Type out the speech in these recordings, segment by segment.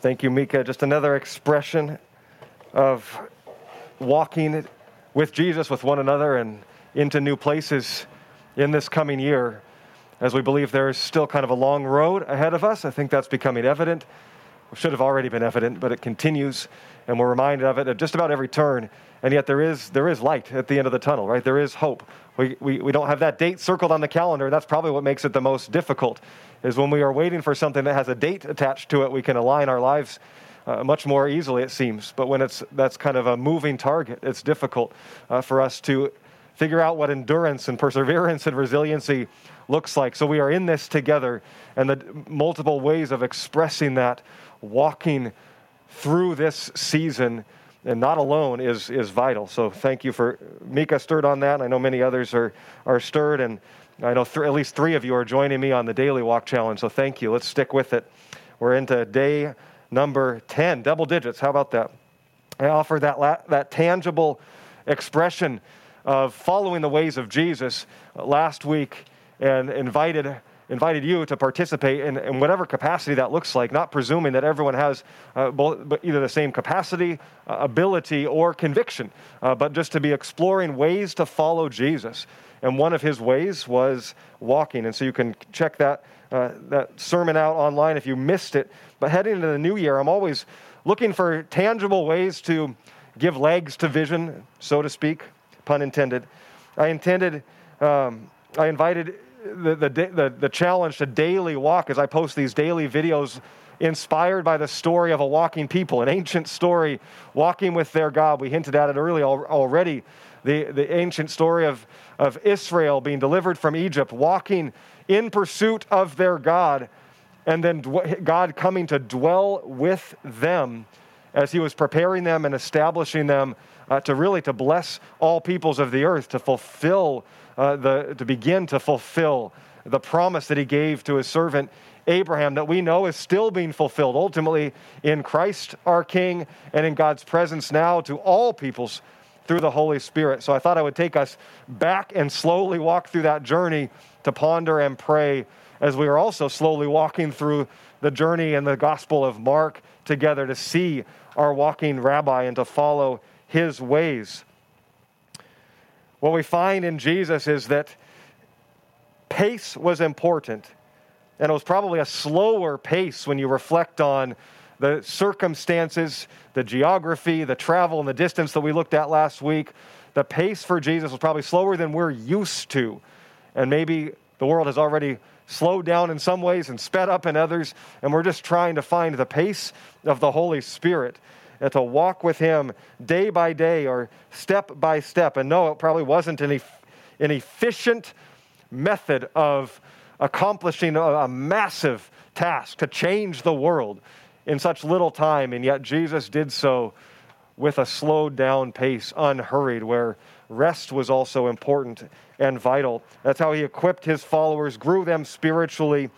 Thank you, Mika. Just another expression of walking with Jesus, with one another, and into new places in this coming year. As we believe there is still kind of a long road ahead of us, I think that's becoming evident. Should have already been evident, but it continues, and we're reminded of it at just about every turn. And yet there is, there is light at the end of the tunnel, right? There is hope. We, we, we don't have that date circled on the calendar. That's probably what makes it the most difficult, is when we are waiting for something that has a date attached to it, we can align our lives uh, much more easily, it seems. But when it's, that's kind of a moving target, it's difficult uh, for us to figure out what endurance and perseverance and resiliency looks like. So we are in this together, and the multiple ways of expressing that, walking through this season and not alone is, is vital. So thank you for Mika stirred on that. I know many others are, are stirred, and I know th- at least three of you are joining me on the daily walk challenge. So thank you. Let's stick with it. We're into day number 10, double digits. How about that? I offer that, la- that tangible expression of following the ways of Jesus last week and invited invited you to participate in, in whatever capacity that looks like, not presuming that everyone has uh, both, either the same capacity, uh, ability, or conviction, uh, but just to be exploring ways to follow Jesus. And one of his ways was walking. And so you can check that, uh, that sermon out online if you missed it. But heading into the new year, I'm always looking for tangible ways to give legs to vision, so to speak, pun intended. I intended, um, I invited the, the, the, challenge to daily walk as I post these daily videos inspired by the story of a walking people, an ancient story, walking with their God. We hinted at it earlier already. The, the ancient story of, of Israel being delivered from Egypt, walking in pursuit of their God, and then God coming to dwell with them as he was preparing them and establishing them uh, to really to bless all peoples of the earth, to fulfill uh, the, to begin to fulfill the promise that he gave to his servant Abraham that we know is still being fulfilled ultimately in Christ our King and in God's presence now to all peoples through the Holy Spirit. So I thought I would take us back and slowly walk through that journey to ponder and pray as we are also slowly walking through the journey in the Gospel of Mark together to see our walking rabbi and to follow his ways. What we find in Jesus is that pace was important, and it was probably a slower pace when you reflect on the circumstances, the geography, the travel, and the distance that we looked at last week. The pace for Jesus was probably slower than we're used to. And maybe the world has already slowed down in some ways and sped up in others, and we're just trying to find the pace of the Holy Spirit and to walk with Him day by day or step by step. And no, it probably wasn't an, an efficient method of accomplishing a, a massive task to change the world in such little time. And yet Jesus did so with a slowed down pace, unhurried, where rest was also important and vital. That's how he equipped his followers, grew them spiritually.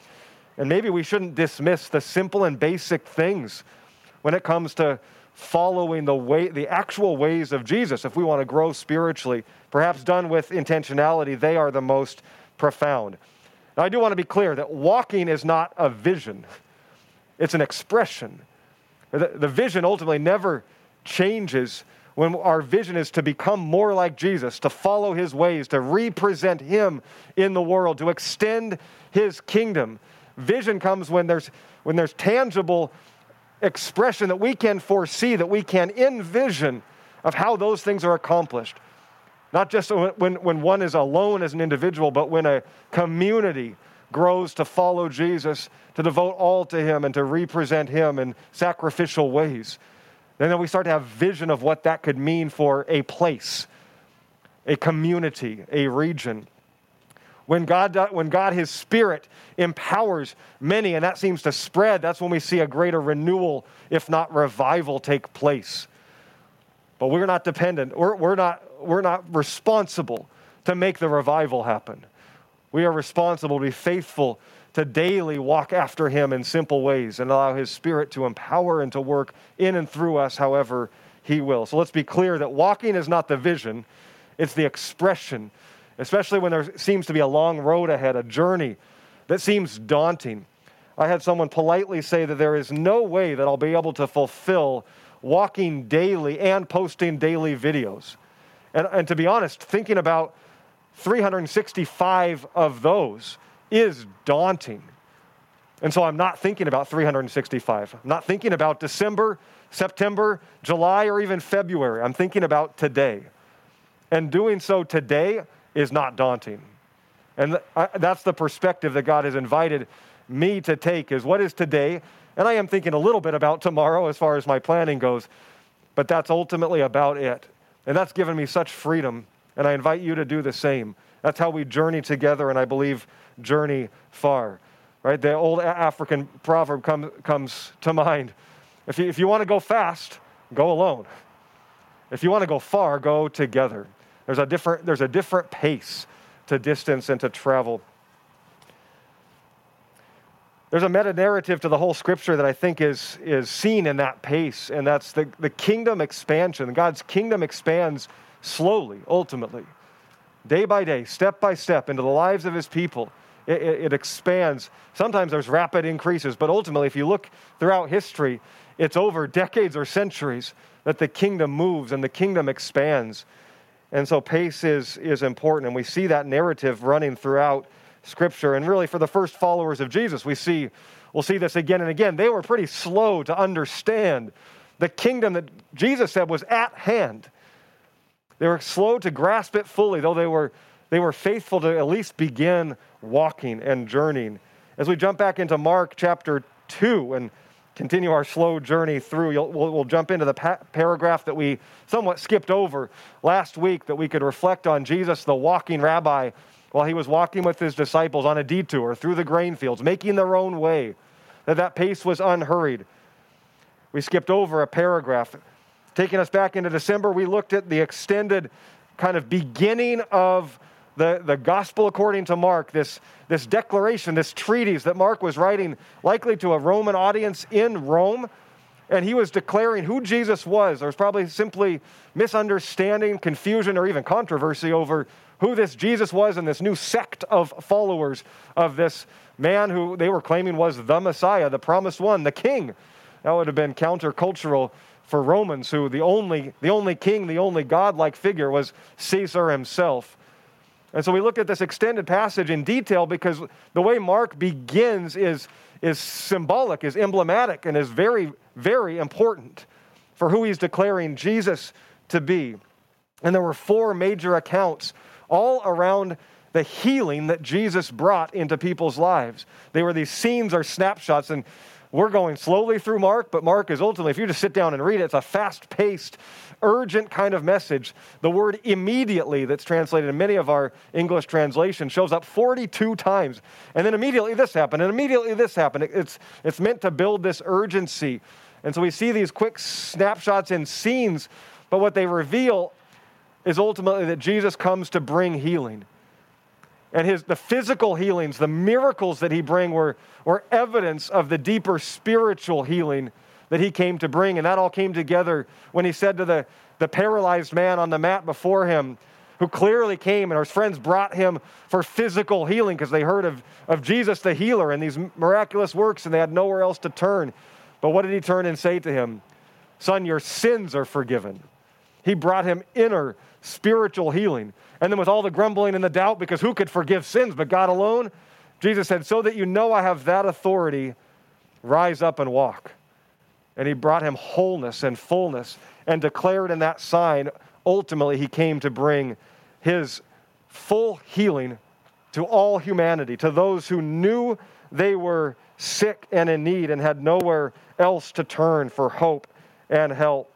And maybe we shouldn't dismiss the simple and basic things when it comes to following the way the actual ways of Jesus if we want to grow spiritually perhaps done with intentionality they are the most profound now, I do want to be clear that walking is not a vision it's an expression the, the vision ultimately never changes when our vision is to become more like Jesus, to follow his ways, to represent him in the world, to extend his kingdom. Vision comes when there's, when there's tangible expression that we can foresee, that we can envision of how those things are accomplished. Not just when, when one is alone as an individual, but when a community grows to follow Jesus, to devote all to Him, and to represent Him in sacrificial ways. And then we start to have vision of what that could mean for a place, a community, a region. When God, when God, His Spirit, empowers many, and that seems to spread, that's when we see a greater renewal, if not revival, take place. But we're not dependent, we're, we're, not, we're not responsible to make the revival happen. We are responsible to be faithful to daily walk after Him in simple ways and allow His Spirit to empower and to work in and through us however He will. So let's be clear that walking is not the vision, it's the expression especially when there seems to be a long road ahead, a journey that seems daunting. I had someone politely say that there is no way that I'll be able to fulfill walking daily and posting daily videos. And, and to be honest, thinking about 365 of those is daunting. And so I'm not thinking about 365. I'm not thinking about December, September, July, or even February. I'm thinking about today. And doing so today is not daunting. And that's the perspective that God has invited me to take is what is today? And I am thinking a little bit about tomorrow as far as my planning goes, but that's ultimately about it. And that's given me such freedom, and I invite you to do the same. That's how we journey together, and I believe journey far. Right? The old African proverb come, comes to mind. If you, if you want to go fast, go alone. If you want to go far, go together. There's a different, there's a different pace to distance and to travel. There's a meta narrative to the whole scripture that I think is, is seen in that pace, and that's the, the kingdom expansion. God's kingdom expands slowly, ultimately, day by day, step by step, into the lives of his people. It, it, it expands. Sometimes there's rapid increases, but ultimately, if you look throughout history, it's over decades or centuries that the kingdom moves and the kingdom expands. And so pace is, is important, and we see that narrative running throughout Scripture. And really, for the first followers of Jesus, we see, we'll see this again and again. They were pretty slow to understand the kingdom that Jesus said was at hand. They were slow to grasp it fully, though they were, they were faithful to at least begin walking and journeying. As we jump back into Mark chapter 2 and continue our slow journey through. We'll, we'll, jump into the pa- paragraph that we somewhat skipped over last week that we could reflect on Jesus, the walking rabbi, while he was walking with his disciples on a detour through the grain fields, making their own way, that that pace was unhurried. We skipped over a paragraph. Taking us back into December, we looked at the extended kind of beginning of the, the gospel according to Mark, this, this declaration, this treatise that Mark was writing, likely to a Roman audience in Rome. And he was declaring who Jesus was. There was probably simply misunderstanding, confusion, or even controversy over who this Jesus was and this new sect of followers of this man who they were claiming was the Messiah, the promised one, the king. That would have been countercultural for Romans, who the only, the only king, the only godlike figure was Caesar himself. And so we looked at this extended passage in detail because the way Mark begins is, is symbolic, is emblematic, and is very, very important for who he's declaring Jesus to be. And there were four major accounts all around the healing that Jesus brought into people's lives. They were these scenes or snapshots, and we're going slowly through Mark, but Mark is ultimately, if you just sit down and read it, it's a fast paced, urgent kind of message. The word immediately, that's translated in many of our English translations, shows up 42 times. And then immediately this happened, and immediately this happened. It's, it's meant to build this urgency. And so we see these quick snapshots and scenes, but what they reveal is ultimately that Jesus comes to bring healing. And his, the physical healings, the miracles that he bring were, were evidence of the deeper spiritual healing that he came to bring. And that all came together when he said to the, the paralyzed man on the mat before him, who clearly came and his friends brought him for physical healing because they heard of, of Jesus the healer and these miraculous works and they had nowhere else to turn. But what did he turn and say to him? Son, your sins are forgiven. He brought him inner spiritual healing. And then with all the grumbling and the doubt, because who could forgive sins but God alone? Jesus said, So that you know I have that authority, rise up and walk. And he brought him wholeness and fullness and declared in that sign, ultimately, he came to bring his full healing to all humanity, to those who knew they were sick and in need and had nowhere else to turn for hope and help.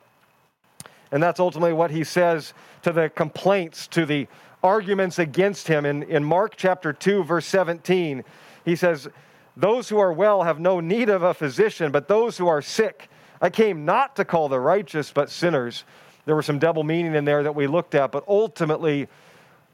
And that's ultimately what he says to the complaints, to the arguments against him. In, in Mark chapter 2, verse 17, he says, Those who are well have no need of a physician, but those who are sick. I came not to call the righteous, but sinners. There was some double meaning in there that we looked at, but ultimately,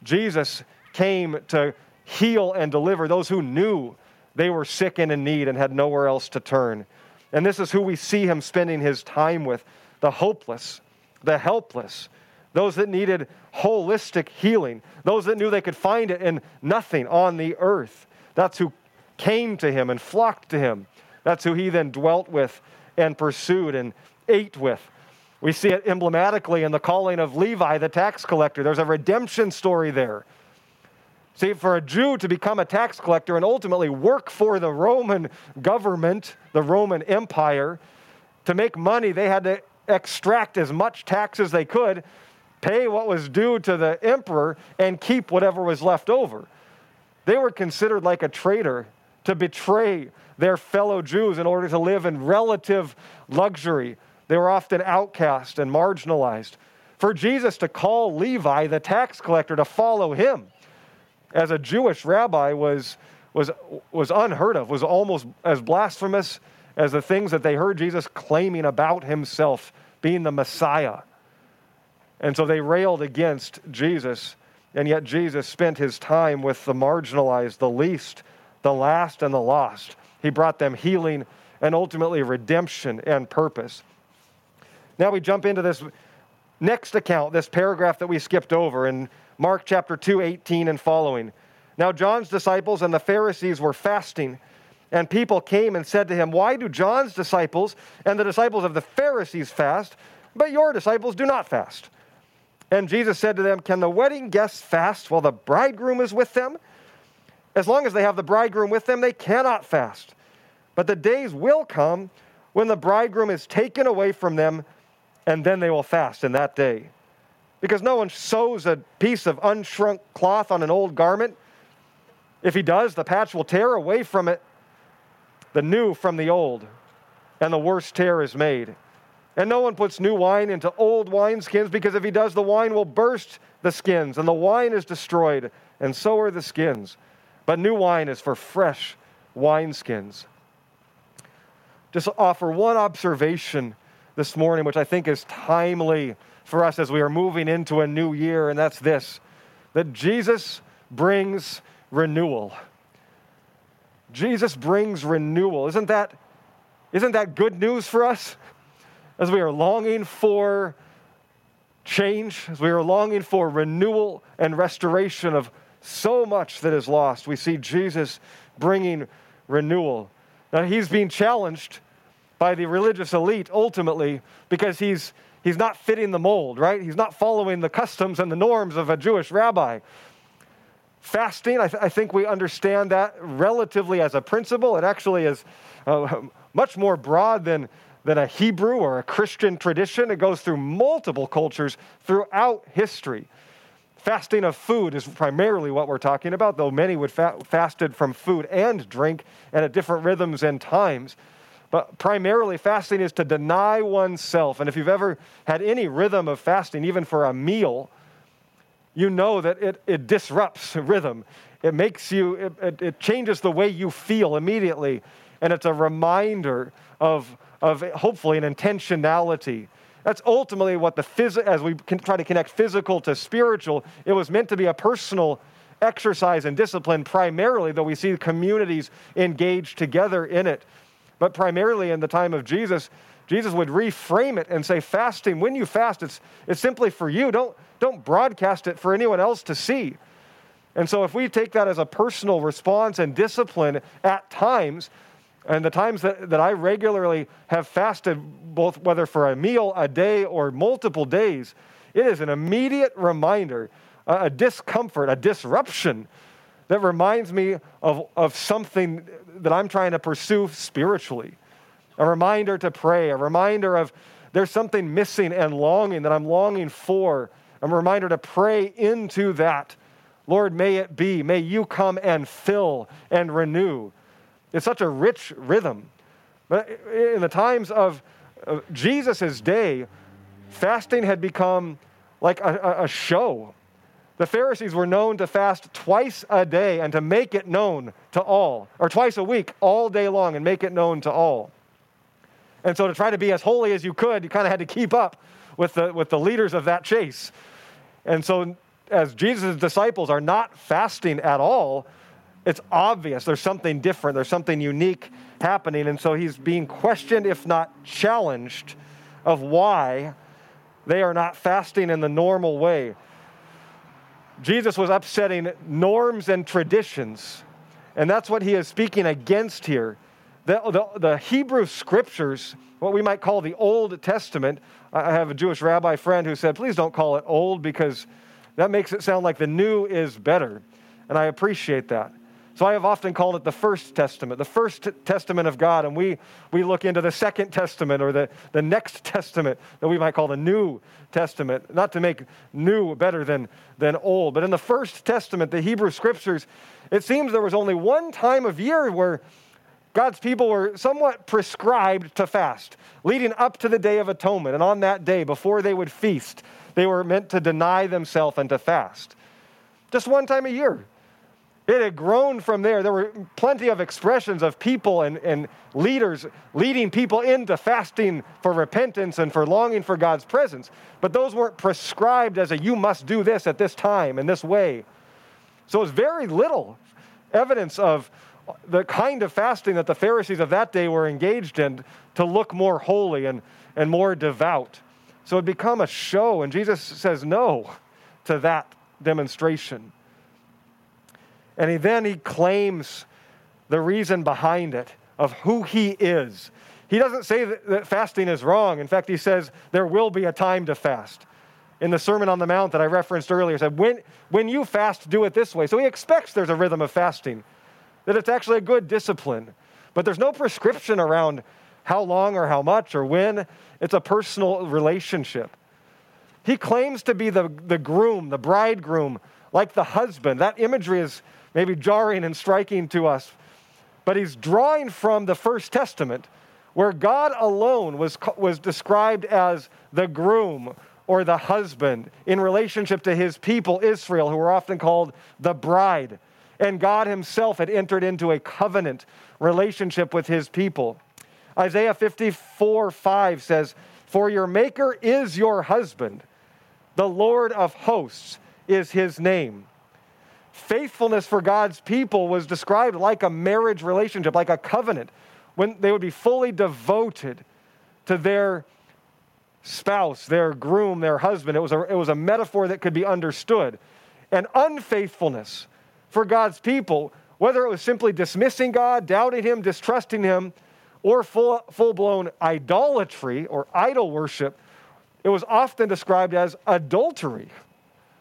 Jesus came to heal and deliver those who knew they were sick and in need and had nowhere else to turn. And this is who we see him spending his time with the hopeless, the helpless, those that needed holistic healing, those that knew they could find it in nothing on the earth. That's who came to him and flocked to him. That's who he then dwelt with and pursued and ate with. We see it emblematically in the calling of Levi, the tax collector. There's a redemption story there. See, for a Jew to become a tax collector and ultimately work for the Roman government, the Roman Empire, to make money, they had to extract as much tax as they could, pay what was due to the emperor, and keep whatever was left over. They were considered like a traitor to betray their fellow Jews in order to live in relative luxury. They were often outcast and marginalized. For Jesus to call Levi, the tax collector, to follow him as a Jewish rabbi was, was, was unheard of, was almost as blasphemous as the things that they heard Jesus claiming about himself being the Messiah. And so they railed against Jesus, and yet Jesus spent his time with the marginalized, the least, the last, and the lost. He brought them healing and ultimately redemption and purpose. Now we jump into this next account, this paragraph that we skipped over in Mark chapter 2, 18 and following. Now John's disciples and the Pharisees were fasting, and people came and said to him, Why do John's disciples and the disciples of the Pharisees fast, but your disciples do not fast? And Jesus said to them, Can the wedding guests fast while the bridegroom is with them? As long as they have the bridegroom with them, they cannot fast. But the days will come when the bridegroom is taken away from them, and then they will fast in that day. Because no one sews a piece of unshrunk cloth on an old garment. If he does, the patch will tear away from it the new from the old, and the worst tear is made. And no one puts new wine into old wineskins, because if he does, the wine will burst the skins, and the wine is destroyed, and so are the skins. But new wine is for fresh wineskins. Just offer one observation this morning, which I think is timely for us as we are moving into a new year, and that's this that Jesus brings renewal. Jesus brings renewal. Isn't that, isn't that good news for us? As we are longing for change, as we are longing for renewal and restoration of so much that is lost, we see Jesus bringing renewal. Now, he's being challenged by the religious elite ultimately because he's, he's not fitting the mold, right? He's not following the customs and the norms of a Jewish rabbi. Fasting, I, th- I think we understand that relatively as a principle. It actually is uh, much more broad than, than a Hebrew or a Christian tradition. It goes through multiple cultures throughout history. Fasting of food is primarily what we're talking about, though many would fa- fasted from food and drink and at different rhythms and times. But primarily, fasting is to deny oneself. And if you've ever had any rhythm of fasting, even for a meal, you know that it, it disrupts rhythm. It makes you, it, it, it changes the way you feel immediately. And it's a reminder of, of hopefully an intentionality. That's ultimately what the phys- as we can try to connect physical to spiritual, it was meant to be a personal exercise and discipline primarily, though we see communities engaged together in it. But primarily in the time of Jesus, Jesus would reframe it and say, fasting, when you fast, it's, it's simply for you. Don't, don't broadcast it for anyone else to see. And so if we take that as a personal response and discipline at times, and the times that, that I regularly have fasted, both whether for a meal, a day, or multiple days, it is an immediate reminder, a, a discomfort, a disruption that reminds me of, of something that I'm trying to pursue spiritually. A reminder to pray, a reminder of there's something missing and longing that I'm longing for. A reminder to pray into that. Lord, may it be. May you come and fill and renew. It's such a rich rhythm. But in the times of Jesus' day, fasting had become like a, a show. The Pharisees were known to fast twice a day and to make it known to all, or twice a week, all day long, and make it known to all. And so, to try to be as holy as you could, you kind of had to keep up with the, with the leaders of that chase. And so, as Jesus' disciples are not fasting at all, it's obvious there's something different, there's something unique happening. And so, he's being questioned, if not challenged, of why they are not fasting in the normal way. Jesus was upsetting norms and traditions. And that's what he is speaking against here. The, the, the Hebrew scriptures, what we might call the Old Testament, I have a Jewish rabbi friend who said, please don't call it old because that makes it sound like the new is better. And I appreciate that. So I have often called it the First Testament, the First Testament of God. And we, we look into the Second Testament or the, the next Testament that we might call the New Testament, not to make new better than, than old. But in the First Testament, the Hebrew Scriptures, it seems there was only one time of year where God's people were somewhat prescribed to fast, leading up to the Day of Atonement. And on that day, before they would feast, they were meant to deny themselves and to fast. Just one time a year. It had grown from there. There were plenty of expressions of people and, and leaders leading people into fasting for repentance and for longing for God's presence. But those weren't prescribed as a you must do this at this time in this way. So it's very little evidence of the kind of fasting that the Pharisees of that day were engaged in to look more holy and, and more devout. So it become a show, and Jesus says no to that demonstration. And he, then he claims the reason behind it of who he is. He doesn't say that, that fasting is wrong. In fact, he says there will be a time to fast. In the Sermon on the Mount that I referenced earlier, said, when, when you fast, do it this way. So he expects there's a rhythm of fasting that it's actually a good discipline. But there's no prescription around how long or how much or when. It's a personal relationship. He claims to be the, the groom, the bridegroom, like the husband. That imagery is maybe jarring and striking to us. But he's drawing from the First Testament, where God alone was, was described as the groom or the husband in relationship to his people, Israel, who were often called the bride and God Himself had entered into a covenant relationship with His people. Isaiah 54 5 says, For your Maker is your husband, the Lord of hosts is His name. Faithfulness for God's people was described like a marriage relationship, like a covenant, when they would be fully devoted to their spouse, their groom, their husband. It was a, it was a metaphor that could be understood. And unfaithfulness for God's people, whether it was simply dismissing God, doubting Him, distrusting Him, or full, full-blown idolatry or idol worship, it was often described as adultery.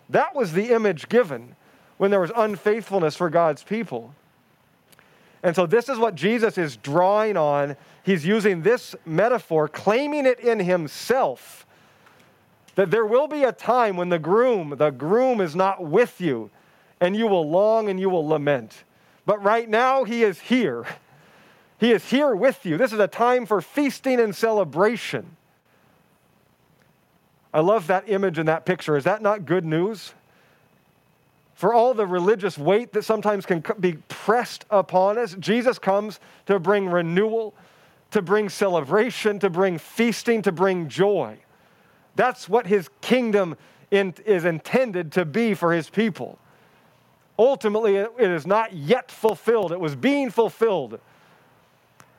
That was the image given when there was unfaithfulness for God's people. And so, this is what Jesus is drawing on. He's using this metaphor, claiming it in himself, that there will be a time when the groom, the groom is not with you and you will long and you will lament. But right now, He is here. He is here with you. This is a time for feasting and celebration. I love that image and that picture. Is that not good news? For all the religious weight that sometimes can be pressed upon us, Jesus comes to bring renewal, to bring celebration, to bring feasting, to bring joy. That's what his kingdom is intended to be for his people. Ultimately, it is not yet fulfilled. It was being fulfilled.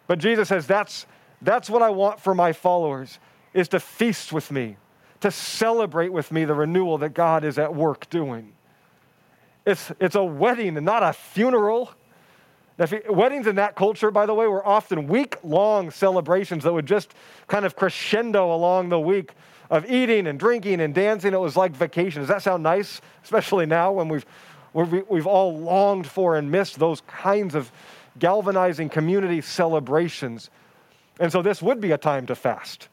But Jesus says, that's, that's what I want for my followers, is to feast with me, to celebrate with me the renewal that God is at work doing. It's, it's a wedding and not a funeral. weddings in that culture, by the way, were often week long celebrations that would just kind of crescendo along the week of eating and drinking and dancing. It was like vacation. Does that sound nice? Especially now when we've We've all longed for and missed those kinds of galvanizing community celebrations. And so this would be a time to fast.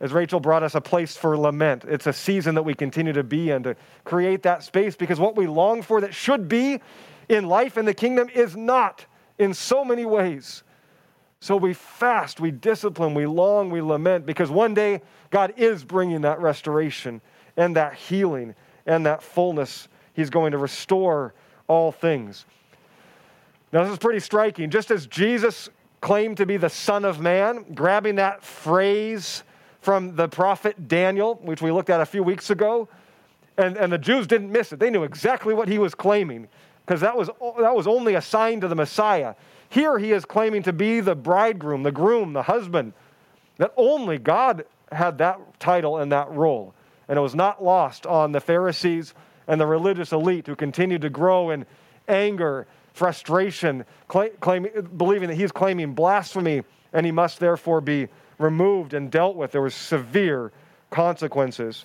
As Rachel brought us a place for lament, it's a season that we continue to be in to create that space because what we long for that should be in life in the kingdom is not in so many ways. So we fast, we discipline, we long, we lament because one day God is bringing that restoration and that healing and that fullness He's going to restore all things. Now, this is pretty striking. Just as Jesus claimed to be the Son of Man, grabbing that phrase from the prophet Daniel, which we looked at a few weeks ago, and, and the Jews didn't miss it. They knew exactly what he was claiming because that was, that was only a sign to the Messiah. Here he is claiming to be the bridegroom, the groom, the husband, that only God had that title and that role. And it was not lost on the Pharisees and the religious elite who continued to grow in anger frustration, claiming, believing that he's claiming blasphemy and he must therefore be removed and dealt with. There were severe consequences.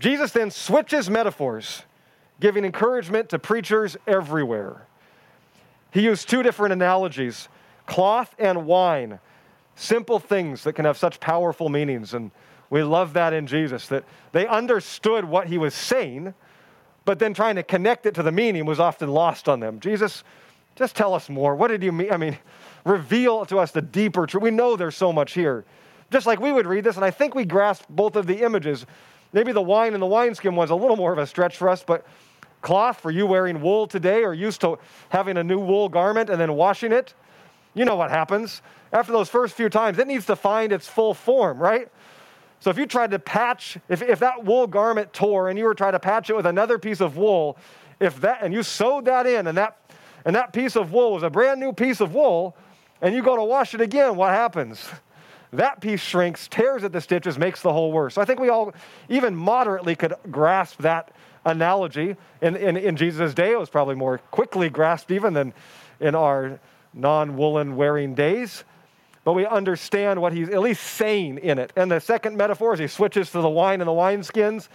Jesus then switches metaphors, giving encouragement to preachers everywhere. He used two different analogies cloth and wine, simple things that can have such powerful meanings. And we love that in Jesus, that they understood what he was saying, but then trying to connect it to the meaning was often lost on them. Jesus, just tell us more. What did you mean? I mean, reveal to us the deeper truth. We know there's so much here. Just like we would read this, and I think we grasp both of the images. Maybe the wine and the wineskin was a little more of a stretch for us, but cloth for you wearing wool today or used to having a new wool garment and then washing it, you know what happens. After those first few times, it needs to find its full form, right? So if you tried to patch, if, if that wool garment tore and you were trying to patch it with another piece of wool, if that and you sewed that in and that and that piece of wool was a brand new piece of wool, and you go to wash it again, what happens? That piece shrinks, tears at the stitches, makes the hole worse. So I think we all, even moderately, could grasp that analogy. In, in, in Jesus' day, it was probably more quickly grasped even than in our non woolen wearing days. But we understand what he's at least saying in it. And the second metaphor is he switches to the wine and the wineskins.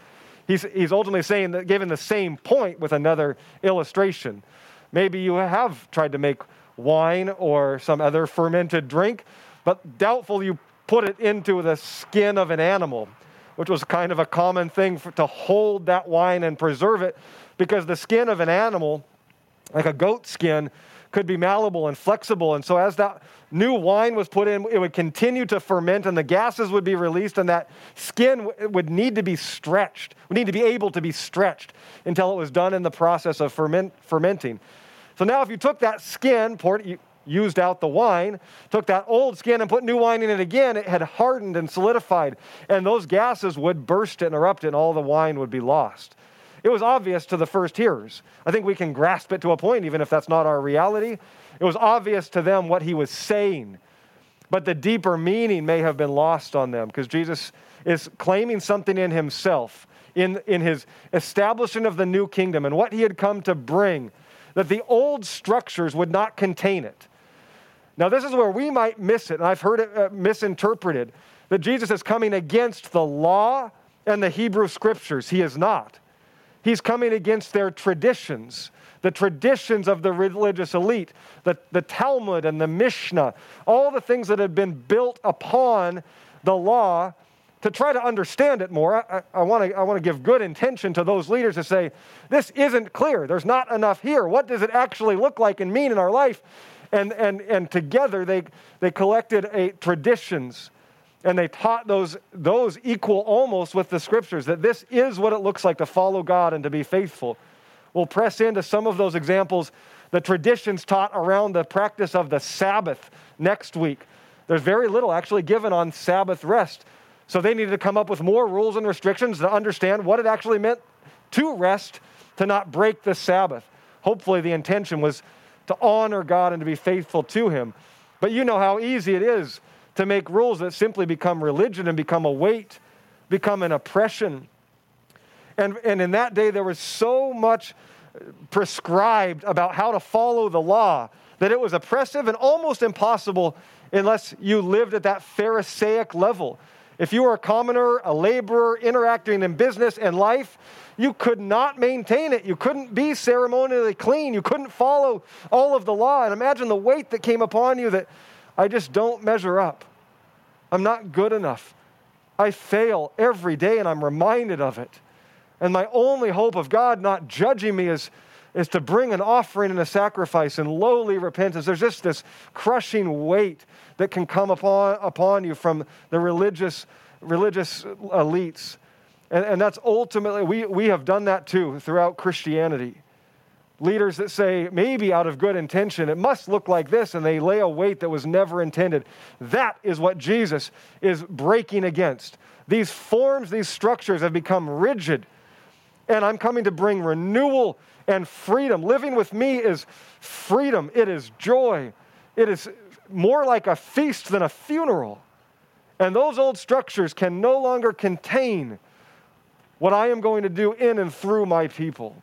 He's, he's ultimately saying that, given the same point with another illustration. Maybe you have tried to make wine or some other fermented drink, but doubtful you put it into the skin of an animal, which was kind of a common thing for, to hold that wine and preserve it, because the skin of an animal, like a goat skin, could be malleable and flexible. And so, as that new wine was put in, it would continue to ferment, and the gases would be released, and that skin would need to be stretched, would need to be able to be stretched until it was done in the process of ferment, fermenting. So now, if you took that skin, poured, used out the wine, took that old skin and put new wine in it again, it had hardened and solidified, and those gases would burst and erupt, and all the wine would be lost. It was obvious to the first hearers. I think we can grasp it to a point, even if that's not our reality. It was obvious to them what he was saying, but the deeper meaning may have been lost on them because Jesus is claiming something in himself, in, in his establishing of the new kingdom and what he had come to bring that the old structures would not contain it. Now, this is where we might miss it, and I've heard it uh, misinterpreted that Jesus is coming against the law and the Hebrew scriptures. He is not. He's coming against their traditions, the traditions of the religious elite, the, the Talmud and the Mishnah, all the things that have been built upon the law to try to understand it more, I, I want to I give good intention to those leaders to say, this isn't clear. There's not enough here. What does it actually look like and mean in our life? And, and, and together they, they collected a, traditions and they taught those, those equal almost with the scriptures that this is what it looks like to follow God and to be faithful. We'll press into some of those examples, the traditions taught around the practice of the Sabbath next week. There's very little actually given on Sabbath rest. So they needed to come up with more rules and restrictions to understand what it actually meant to rest, to not break the Sabbath. Hopefully, the intention was to honor God and to be faithful to Him. But you know how easy it is to make rules that simply become religion and become a weight, become an oppression. And, and in that day, there was so much prescribed about how to follow the law that it was oppressive and almost impossible unless you lived at that Pharisaic level. If you were a commoner, a laborer, interacting in business and life, you could not maintain it. You couldn't be ceremonially clean. You couldn't follow all of the law. And imagine the weight that came upon you that I just don't measure up. I'm not good enough. I fail every day and I'm reminded of it. And my only hope of God not judging me is, is to bring an offering and a sacrifice and lowly repentance. There's just this crushing weight that can come upon, upon you from the religious, religious elites. And, and that's ultimately, we, we have done that too throughout Christianity. Leaders that say, maybe out of good intention, it must look like this, and they lay a weight that was never intended. That is what Jesus is breaking against. These forms, these structures have become rigid, and I'm coming to bring renewal and freedom. Living with me is freedom, it is joy, it is more like a feast than a funeral. And those old structures can no longer contain what I am going to do in and through my people.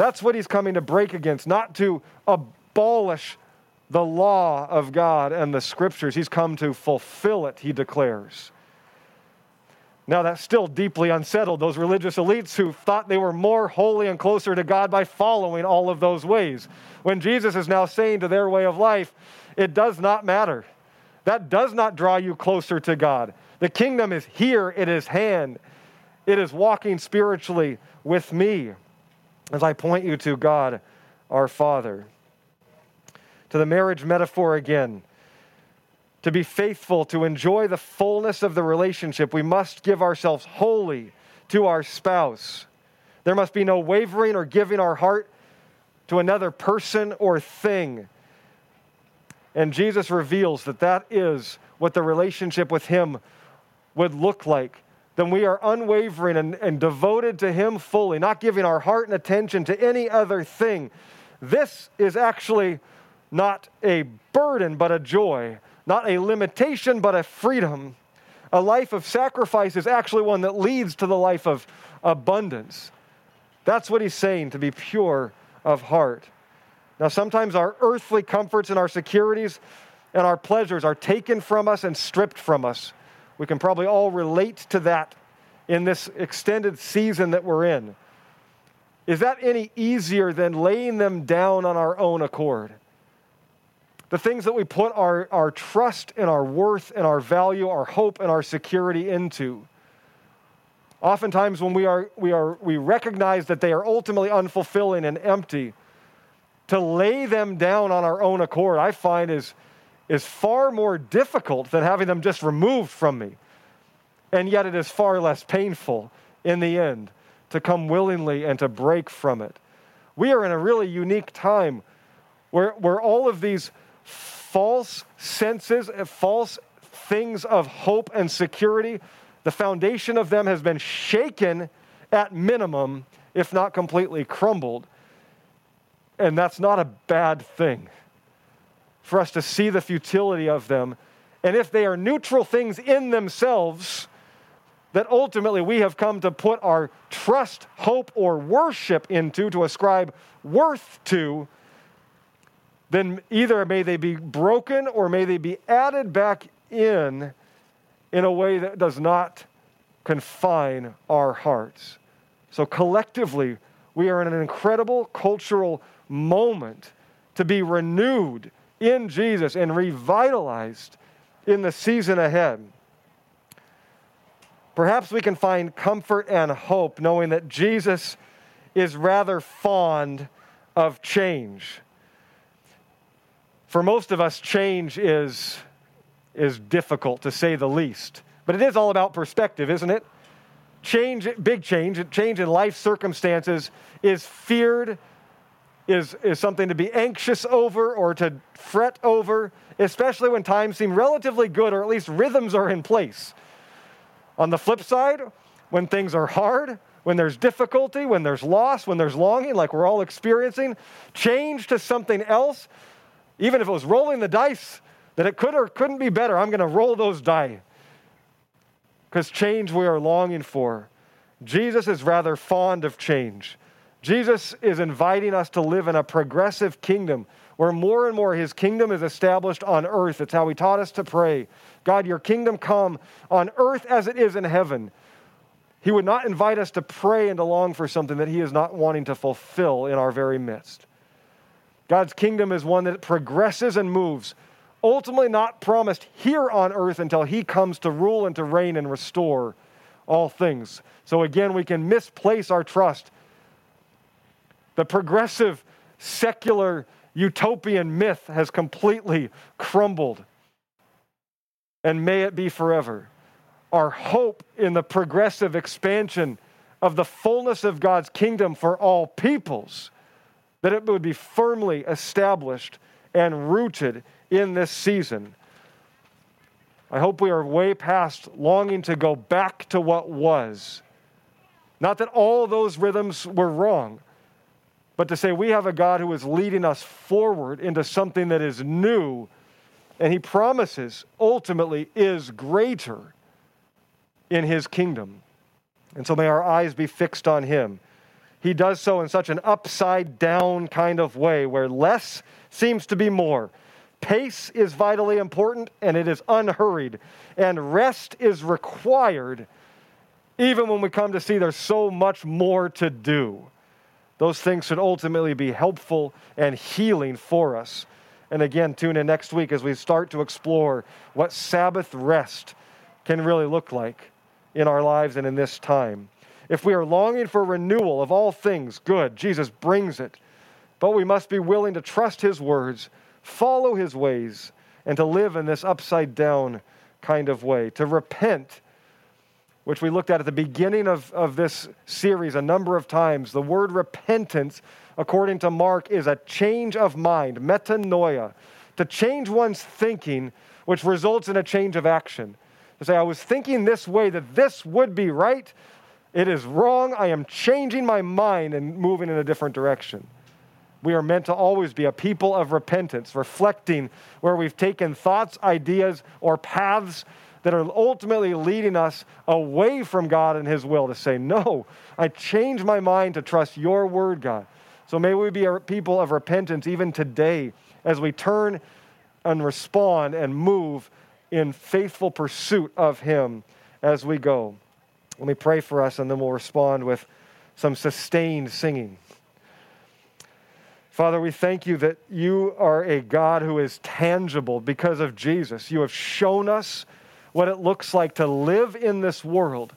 That's what he's coming to break against, not to abolish the law of God and the scriptures. He's come to fulfill it, he declares. Now, that's still deeply unsettled those religious elites who thought they were more holy and closer to God by following all of those ways. When Jesus is now saying to their way of life, it does not matter. That does not draw you closer to God. The kingdom is here, it is hand, it is walking spiritually with me as I point you to God our Father. To the marriage metaphor again. To be faithful, to enjoy the fullness of the relationship, we must give ourselves wholly to our spouse. There must be no wavering or giving our heart to another person or thing. And Jesus reveals that that is what the relationship with Him would look like. Then we are unwavering and, and devoted to Him fully, not giving our heart and attention to any other thing. This is actually not a burden, but a joy, not a limitation, but a freedom. A life of sacrifice is actually one that leads to the life of abundance. That's what He's saying to be pure of heart. Now, sometimes our earthly comforts and our securities and our pleasures are taken from us and stripped from us. We can probably all relate to that in this extended season that we're in. Is that any easier than laying them down on our own accord? The things that we put our, our trust and our worth and our value, our hope and our security into. Oftentimes, when we, are, we, are, we recognize that they are ultimately unfulfilling and empty, to lay them down on our own accord, I find is, is far more difficult than having them just removed from me. And yet it is far less painful in the end to come willingly and to break from it. We are in a really unique time where, where all of these false senses, uh, false things of hope and security, the foundation of them has been shaken at minimum, if not completely crumbled. And that's not a bad thing for us to see the futility of them. And if they are neutral things in themselves, that ultimately we have come to put our trust, hope, or worship into, to ascribe worth to, then either may they be broken or may they be added back in in a way that does not confine our hearts. So collectively, we are in an incredible cultural moment to be renewed in Jesus and revitalized in the season ahead. Perhaps we can find comfort and hope knowing that Jesus is rather fond of change. For most of us, change is, is difficult to say the least. But it is all about perspective, isn't it? Change, big change, change in life circumstances is feared is, is something to be anxious over or to fret over, especially when times seem relatively good or at least rhythms are in place. On the flip side, when things are hard, when there's difficulty, when there's loss, when there's longing, like we're all experiencing, change to something else, even if it was rolling the dice, that it could or couldn't be better, I'm going to roll those dice. Because change we are longing for. Jesus is rather fond of change. Jesus is inviting us to live in a progressive kingdom where more and more his kingdom is established on earth. It's how he taught us to pray God, your kingdom come on earth as it is in heaven. He would not invite us to pray and to long for something that he is not wanting to fulfill in our very midst. God's kingdom is one that progresses and moves, ultimately not promised here on earth until he comes to rule and to reign and restore all things. So again, we can misplace our trust the progressive, secular, utopian myth has completely crumbled. And may it be forever. Our hope in the progressive expansion of the fullness of God's kingdom for all peoples, that it would be firmly established and rooted in this season. I hope we are way past longing to go back to what was. Not that all those rhythms were wrong, but to say we have a God who is leading us forward into something that is new and he promises ultimately is greater in his kingdom. And so may our eyes be fixed on him. he does so in such an upside down kind of way where less seems to be more. Pace is vitally important and it is unhurried, and rest is required even when we come to see there's so much more to do. Those things should ultimately be helpful and healing for us. And again, tune in next week as we start to explore what Sabbath rest can really look like in our lives and in this time. If we are longing for renewal of all things good, Jesus brings it. But we must be willing to trust his words, follow his ways, and to live in this upside down kind of way, to repent, which we looked at at the beginning of, of this series a number of times. The word repentance, according to Mark, is a change of mind, metanoia, to change one's thinking, which results in a change of action. To say, I was thinking this way, that this would be right, it is wrong. I am changing my mind and moving in a different direction. We are meant to always be a people of repentance, reflecting where we've taken thoughts, ideas, or paths that are ultimately leading us away from God and His will to say, No, I change my mind to trust your word, God. So may we be a people of repentance even today as we turn and respond and move in faithful pursuit of Him as we go. Let me pray for us, and then we'll respond with some sustained singing. Father, we thank you that you are a God who is tangible because of Jesus. You have shown us what it looks like to live in this world,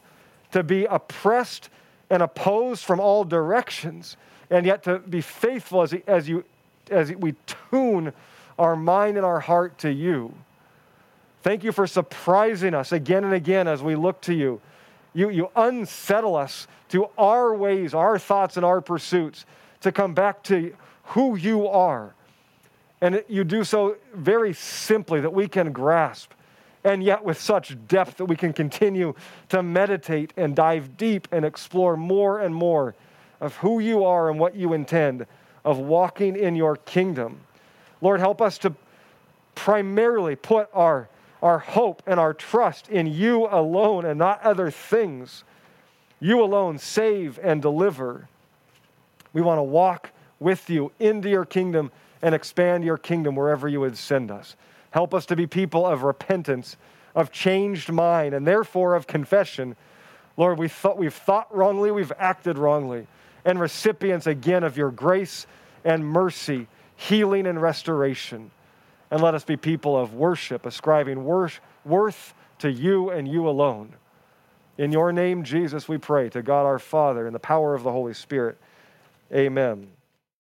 to be oppressed and opposed from all directions, and yet to be faithful as, as, you, as we tune our mind and our heart to you. Thank you for surprising us again and again as we look to you you, you unsettle us to our ways, our thoughts, and our pursuits to come back to who you are. And you do so very simply that we can grasp, and yet with such depth that we can continue to meditate and dive deep and explore more and more of who you are and what you intend of walking in your kingdom. Lord, help us to primarily put our our hope and our trust in you alone and not other things. You alone save and deliver. We want to walk with you into your kingdom and expand your kingdom wherever you would send us. Help us to be people of repentance, of changed mind, and therefore of confession. Lord, we thought, we've thought wrongly, we've acted wrongly, and recipients again of your grace and mercy, healing and restoration and let us be people of worship, ascribing worth to you and you alone. In your name, Jesus, we pray to God our Father in the power of the Holy Spirit. Amen.